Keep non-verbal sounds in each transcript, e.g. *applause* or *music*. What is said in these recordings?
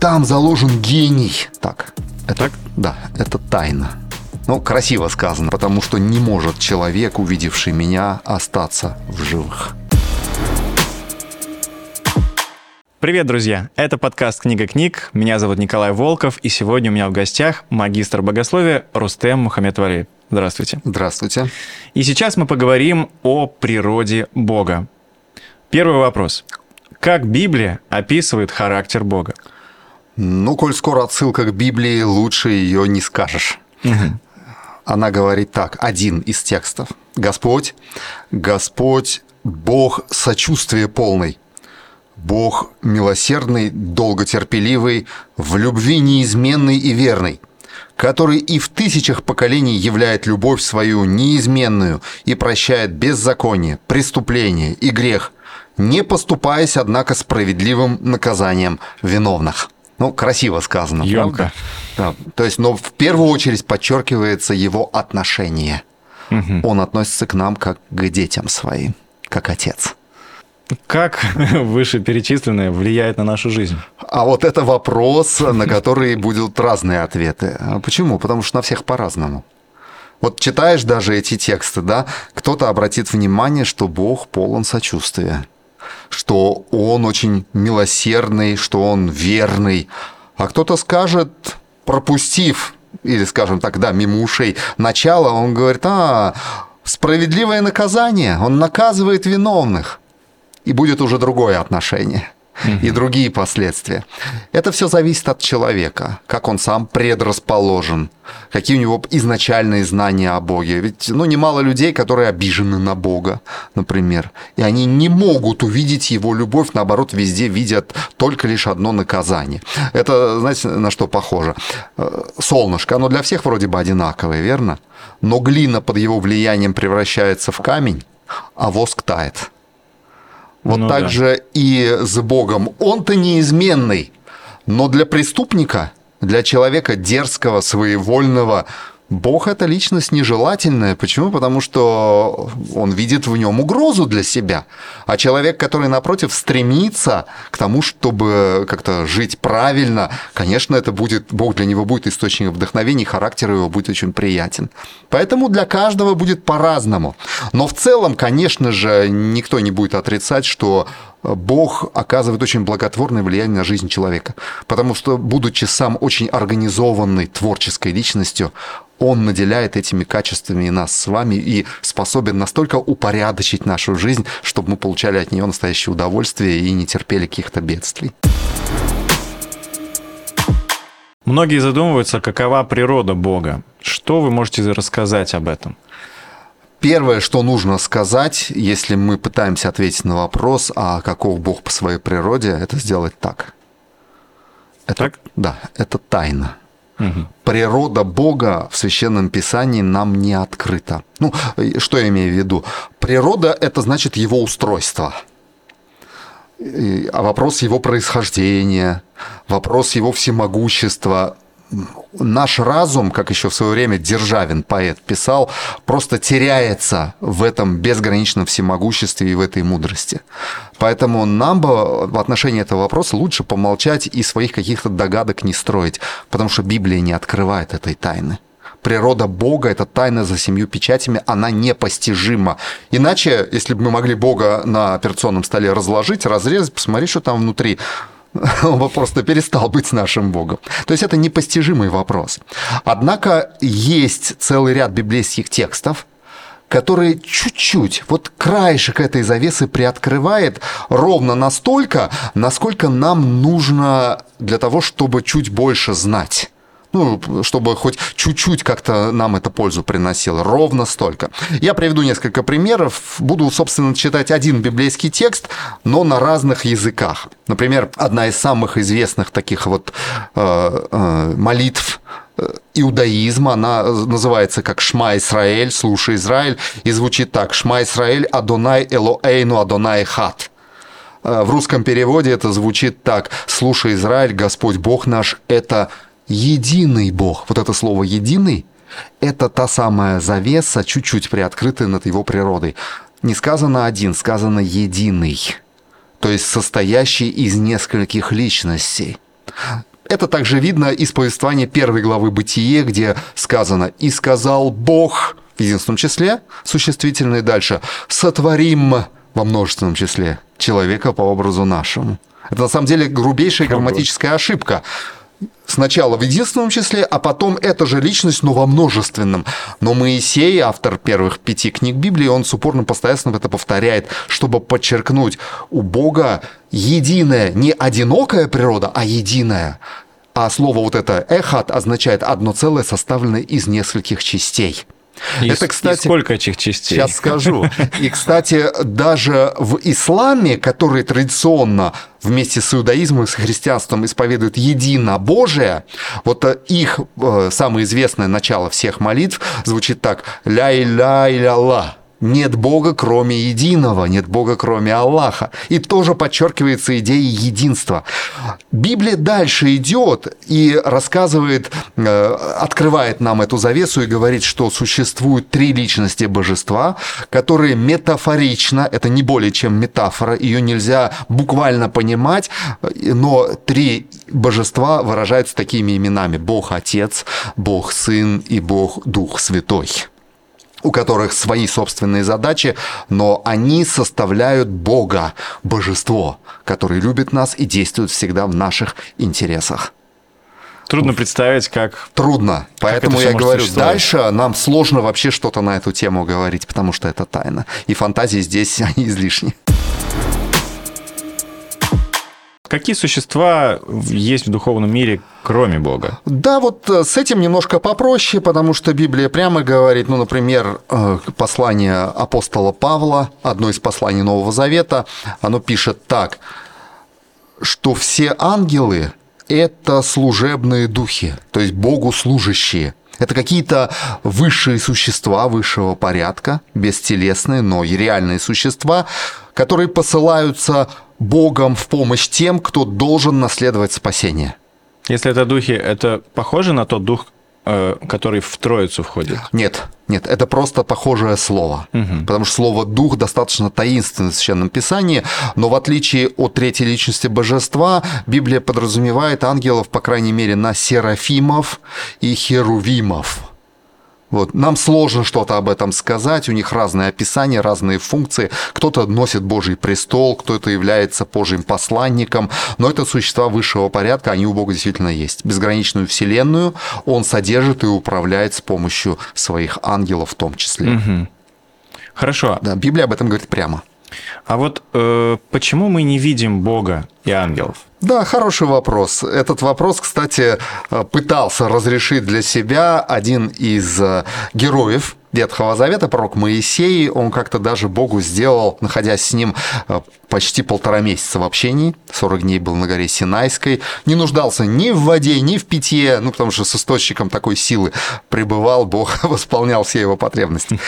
там заложен гений. Так, это, так? Да, это тайна. Ну, красиво сказано, потому что не может человек, увидевший меня, остаться в живых. Привет, друзья! Это подкаст «Книга книг». Меня зовут Николай Волков, и сегодня у меня в гостях магистр богословия Рустем Мухаммед Здравствуйте. Здравствуйте. И сейчас мы поговорим о природе Бога. Первый вопрос. Как Библия описывает характер Бога? Ну, коль скоро отсылка к Библии, лучше ее не скажешь. Угу. Она говорит так, один из текстов. Господь, Господь, Бог сочувствия полный, Бог милосердный, долготерпеливый, в любви неизменный и верный, который и в тысячах поколений являет любовь свою неизменную и прощает беззаконие, преступление и грех, не поступаясь, однако, справедливым наказанием виновных. Ну, красиво сказано, Ёмко. правда? Да. То есть, но в первую очередь подчеркивается его отношение. Угу. Он относится к нам как к детям своим, как отец. Как *laughs* вышеперечисленное влияет на нашу жизнь? А вот это вопрос, на который будут разные ответы. А почему? Потому что на всех по-разному. Вот читаешь даже эти тексты, да, кто-то обратит внимание, что Бог полон сочувствия, что Он очень милосердный, что Он верный, а кто-то скажет, пропустив, или, скажем так, да, мимо ушей, начало, он говорит, а, справедливое наказание, Он наказывает виновных и будет уже другое отношение и другие последствия. Это все зависит от человека, как он сам предрасположен, какие у него изначальные знания о Боге. Ведь ну, немало людей, которые обижены на Бога, например, и они не могут увидеть его любовь, наоборот, везде видят только лишь одно наказание. Это, знаете, на что похоже? Э, солнышко, оно для всех вроде бы одинаковое, верно? Но глина под его влиянием превращается в камень, а воск тает. Вот ну, так да. же и с Богом. Он-то неизменный, но для преступника, для человека дерзкого, своевольного, Бог это личность нежелательная. Почему? Потому что он видит в нем угрозу для себя. А человек, который, напротив, стремится к тому, чтобы как-то жить правильно, конечно, это будет, Бог для него будет источником вдохновения, характер его будет очень приятен. Поэтому для каждого будет по-разному. Но в целом, конечно же, никто не будет отрицать, что Бог оказывает очень благотворное влияние на жизнь человека. Потому что, будучи сам очень организованной творческой личностью, он наделяет этими качествами и нас с вами и способен настолько упорядочить нашу жизнь, чтобы мы получали от нее настоящее удовольствие и не терпели каких-то бедствий. Многие задумываются, какова природа Бога. Что вы можете рассказать об этом? Первое, что нужно сказать, если мы пытаемся ответить на вопрос, а каков Бог по своей природе, это сделать так. Это, так? Да, это тайна. Угу. Природа Бога в Священном Писании нам не открыта. Ну, что я имею в виду? Природа – это значит его устройство. А вопрос его происхождения, вопрос его всемогущества – наш разум, как еще в свое время Державин, поэт, писал, просто теряется в этом безграничном всемогуществе и в этой мудрости. Поэтому нам бы в отношении этого вопроса лучше помолчать и своих каких-то догадок не строить, потому что Библия не открывает этой тайны природа Бога, это тайна за семью печатями, она непостижима. Иначе, если бы мы могли Бога на операционном столе разложить, разрезать, посмотреть, что там внутри, *laughs* он просто перестал быть нашим Богом. То есть это непостижимый вопрос. Однако есть целый ряд библейских текстов, которые чуть-чуть, вот краешек этой завесы приоткрывает ровно настолько, насколько нам нужно для того, чтобы чуть больше знать ну, чтобы хоть чуть-чуть как-то нам это пользу приносило, ровно столько. Я приведу несколько примеров. Буду, собственно, читать один библейский текст, но на разных языках. Например, одна из самых известных таких вот э, э, молитв э, иудаизма, она называется как «Шма Исраэль», «Слушай Израиль», и звучит так «Шма Исраэль, Адонай Элоэйну, Адонай Хат». Э, в русском переводе это звучит так «Слушай Израиль, Господь Бог наш, это единый Бог. Вот это слово «единый» — это та самая завеса, чуть-чуть приоткрытая над его природой. Не сказано «один», сказано «единый», то есть состоящий из нескольких личностей. Это также видно из повествования первой главы «Бытие», где сказано «И сказал Бог» в единственном числе, существительное дальше, «сотворим» во множественном числе человека по образу нашему. Это на самом деле грубейшая грамматическая ошибка сначала в единственном числе, а потом эта же личность, но во множественном. Но Моисей, автор первых пяти книг Библии, он с упорным постоянством это повторяет, чтобы подчеркнуть, у Бога единая, не одинокая природа, а единая. А слово вот это «эхат» означает одно целое, составленное из нескольких частей – и, это, кстати, и сколько этих частей? Сейчас скажу. И, кстати, даже в исламе, который традиционно вместе с иудаизмом и с христианством исповедуют единобожие, вот э, их э, самое известное начало всех молитв звучит так «ля-иля-иля-ла». Нет Бога, кроме единого, нет Бога, кроме Аллаха. И тоже подчеркивается идея единства. Библия дальше идет и рассказывает, э, открывает нам эту завесу и говорит, что существуют три личности божества, которые метафорично, это не более чем метафора, ее нельзя буквально понимать, но три божества выражаются такими именами. Бог Отец, Бог Сын и Бог Дух Святой у которых свои собственные задачи, но они составляют Бога, божество, который любит нас и действует всегда в наших интересах. Трудно представить, как... Трудно. Поэтому я говорю, дальше нам сложно вообще что-то на эту тему говорить, потому что это тайна. И фантазии здесь *laughs* они излишни. Какие существа есть в духовном мире, кроме Бога? Да, вот э, с этим немножко попроще, потому что Библия прямо говорит, ну, например, э, послание апостола Павла, одно из посланий Нового Завета, оно пишет так, что все ангелы – это служебные духи, то есть Богу служащие – это какие-то высшие существа высшего порядка, бестелесные, но и реальные существа, которые посылаются Богом в помощь тем, кто должен наследовать спасение. Если это духи, это похоже на тот дух, который в Троицу входит? Нет, нет, это просто похожее слово. Угу. Потому что слово «дух» достаточно таинственное в Священном Писании, но в отличие от третьей личности божества, Библия подразумевает ангелов, по крайней мере, на серафимов и херувимов. Вот. Нам сложно что-то об этом сказать, у них разные описания, разные функции. Кто-то носит Божий престол, кто-то является Божьим посланником, но это существа высшего порядка, они у Бога действительно есть. Безграничную вселенную Он содержит и управляет с помощью своих ангелов в том числе. Угу. Хорошо. Да, Библия об этом говорит прямо. А вот э, почему мы не видим Бога и ангелов? Да, хороший вопрос. Этот вопрос, кстати, э, пытался разрешить для себя один из э, героев Ветхого Завета, пророк Моисей, он как-то даже Богу сделал, находясь с ним э, почти полтора месяца в общении, 40 дней был на горе Синайской, не нуждался ни в воде, ни в питье, ну, потому что с источником такой силы пребывал, Бог *laughs* восполнял все его потребности.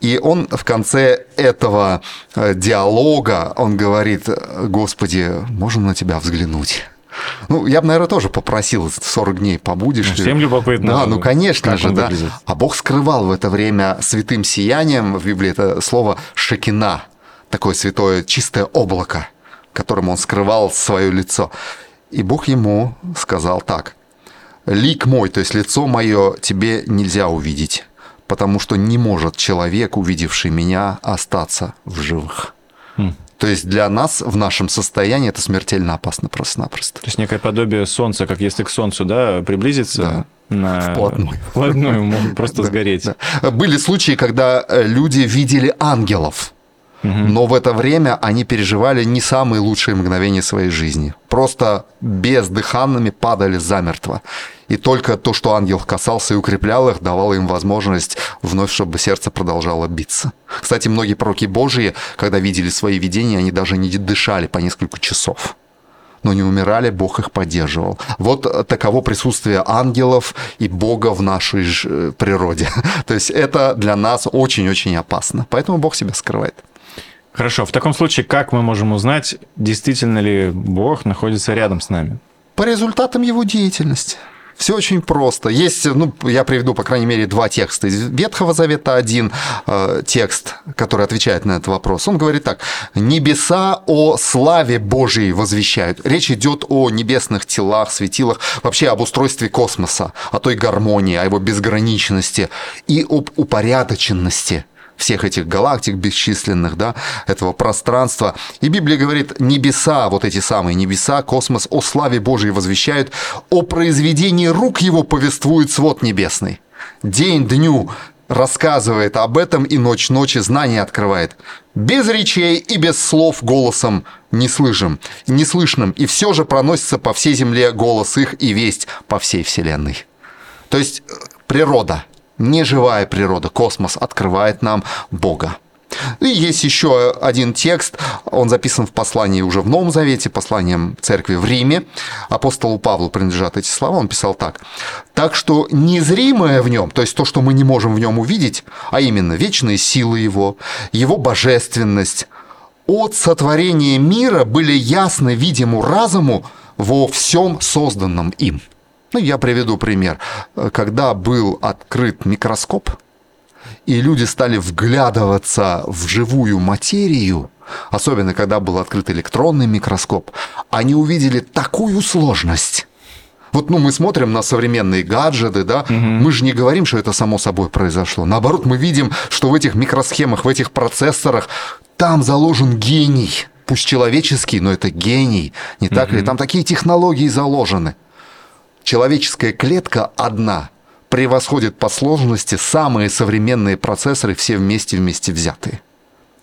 И он в конце этого э, диалога, он говорит, Господи, можно на тебя взглянуть? Ну, я бы, наверное, тоже попросил 40 дней побудешь. Ну, всем любопытно. Да, ну, конечно же, да. Выглядит. А Бог скрывал в это время святым сиянием, в Библии это слово «шекина», такое святое чистое облако, которым он скрывал свое лицо. И Бог ему сказал так, «Лик мой, то есть лицо мое, тебе нельзя увидеть, потому что не может человек, увидевший меня, остаться в живых». Хм. То есть для нас в нашем состоянии это смертельно опасно просто-напросто. То есть некое подобие солнца, как если к солнцу да, приблизиться, да. На... Вплотную. Вплотную можно просто сгореть. Были случаи, когда э, люди видели ангелов. Но в это время они переживали не самые лучшие мгновения своей жизни. Просто бездыханными падали замертво. И только то, что ангел касался и укреплял их, давало им возможность вновь, чтобы сердце продолжало биться. Кстати, многие пророки Божьи, когда видели свои видения, они даже не дышали по несколько часов но не умирали, Бог их поддерживал. Вот таково присутствие ангелов и Бога в нашей природе. *laughs* То есть это для нас очень-очень опасно. Поэтому Бог себя скрывает. Хорошо, в таком случае как мы можем узнать, действительно ли Бог находится рядом с нами? По результатам его деятельности. Все очень просто. Есть, ну, я приведу, по крайней мере, два текста из Ветхого Завета. Один э, текст, который отвечает на этот вопрос. Он говорит так. «Небеса о славе Божией возвещают». Речь идет о небесных телах, светилах, вообще об устройстве космоса, о той гармонии, о его безграничности и об упорядоченности всех этих галактик бесчисленных, да, этого пространства. И Библия говорит, небеса, вот эти самые небеса, космос, о славе Божией возвещают, о произведении рук его повествует свод небесный. День дню рассказывает об этом, и ночь ночи знание открывает. Без речей и без слов голосом не слышим, не слышным, и все же проносится по всей земле голос их и весть по всей вселенной. То есть э, природа – неживая природа, космос открывает нам Бога. И есть еще один текст, он записан в послании уже в Новом Завете, посланием церкви в Риме. Апостолу Павлу принадлежат эти слова, он писал так. «Так что незримое в нем, то есть то, что мы не можем в нем увидеть, а именно вечные силы его, его божественность, от сотворения мира были ясны видиму разуму во всем созданном им». Ну, я приведу пример. Когда был открыт микроскоп, и люди стали вглядываться в живую материю, особенно когда был открыт электронный микроскоп, они увидели такую сложность. Вот, ну, мы смотрим на современные гаджеты, да, угу. мы же не говорим, что это само собой произошло. Наоборот, мы видим, что в этих микросхемах, в этих процессорах там заложен гений. Пусть человеческий, но это гений, не так угу. ли? Там такие технологии заложены человеческая клетка одна превосходит по сложности самые современные процессоры все вместе вместе взятые.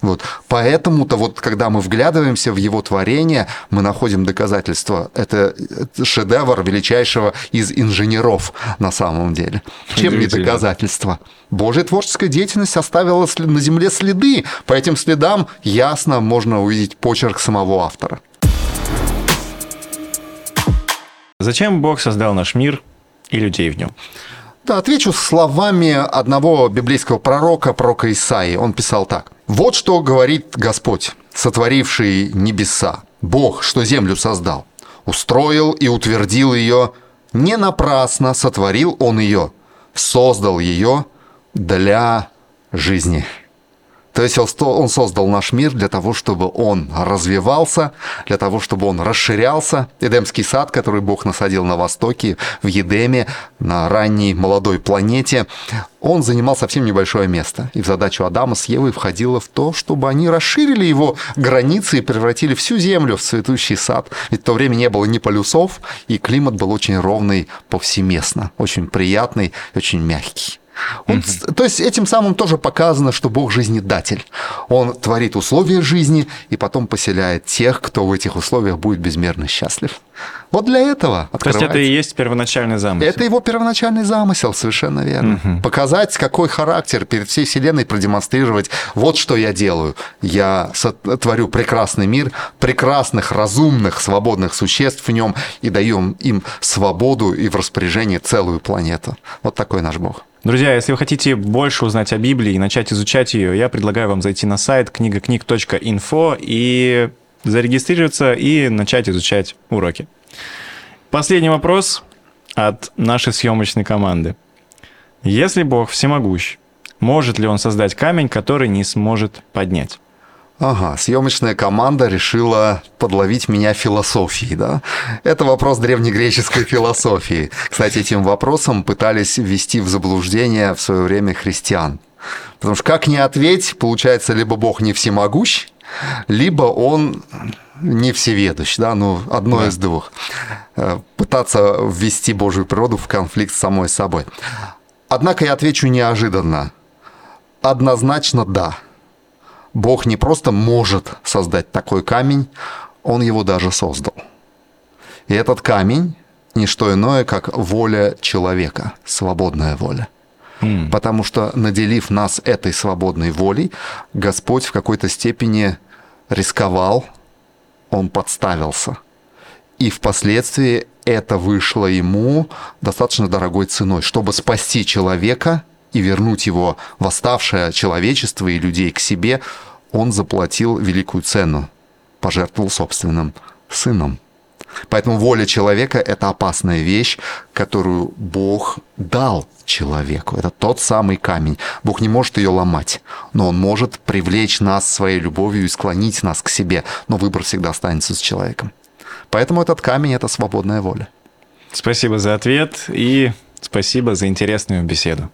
Вот. Поэтому-то вот, когда мы вглядываемся в его творение, мы находим доказательства. Это шедевр величайшего из инженеров на самом деле. Чем не доказательство? Божья творческая деятельность оставила на Земле следы. По этим следам ясно можно увидеть почерк самого автора. Зачем Бог создал наш мир и людей в нем? Да, отвечу словами одного библейского пророка, пророка Исаии. Он писал так. «Вот что говорит Господь, сотворивший небеса, Бог, что землю создал, устроил и утвердил ее, не напрасно сотворил Он ее, создал ее для жизни». То есть он создал наш мир для того, чтобы он развивался, для того, чтобы он расширялся. Эдемский сад, который Бог насадил на востоке, в Едеме, на ранней молодой планете, он занимал совсем небольшое место. И в задачу Адама с Евой входило в то, чтобы они расширили его границы и превратили всю землю в цветущий сад. Ведь в то время не было ни полюсов, и климат был очень ровный повсеместно, очень приятный, очень мягкий. Он, mm То есть этим самым тоже показано, что Бог жизнедатель. Он творит условия жизни и потом поселяет тех, кто в этих условиях будет безмерно счастлив. Вот для этого То есть это и есть первоначальный замысел? Это его первоначальный замысел, совершенно верно. Угу. Показать, какой характер перед всей Вселенной продемонстрировать. Вот что я делаю. Я творю прекрасный мир, прекрасных, разумных, свободных существ в нем и даю им свободу и в распоряжение целую планету. Вот такой наш Бог. Друзья, если вы хотите больше узнать о Библии и начать изучать ее, я предлагаю вам зайти на сайт книгакниг.инфо и зарегистрироваться и начать изучать уроки. Последний вопрос от нашей съемочной команды. Если Бог всемогущ, может ли он создать камень, который не сможет поднять? Ага, съемочная команда решила подловить меня философией, да? Это вопрос древнегреческой философии. Кстати, этим вопросом пытались ввести в заблуждение в свое время христиан. Потому что как ни ответь, получается, либо Бог не всемогущ, либо он не всеведущ, да, ну, одно да. из двух. Э, пытаться ввести Божью природу в конфликт с самой собой. Однако я отвечу неожиданно. Однозначно да. Бог не просто может создать такой камень, Он его даже создал. И этот камень – не что иное, как воля человека, свободная воля. Mm. Потому что, наделив нас этой свободной волей, Господь в какой-то степени рисковал, Он подставился. И впоследствии это вышло ему достаточно дорогой ценой, чтобы спасти человека – и вернуть его восставшее человечество и людей к себе, он заплатил великую цену, пожертвовал собственным сыном. Поэтому воля человека – это опасная вещь, которую Бог дал человеку. Это тот самый камень. Бог не может ее ломать, но Он может привлечь нас своей любовью и склонить нас к себе. Но выбор всегда останется с человеком. Поэтому этот камень – это свободная воля. Спасибо за ответ и спасибо за интересную беседу.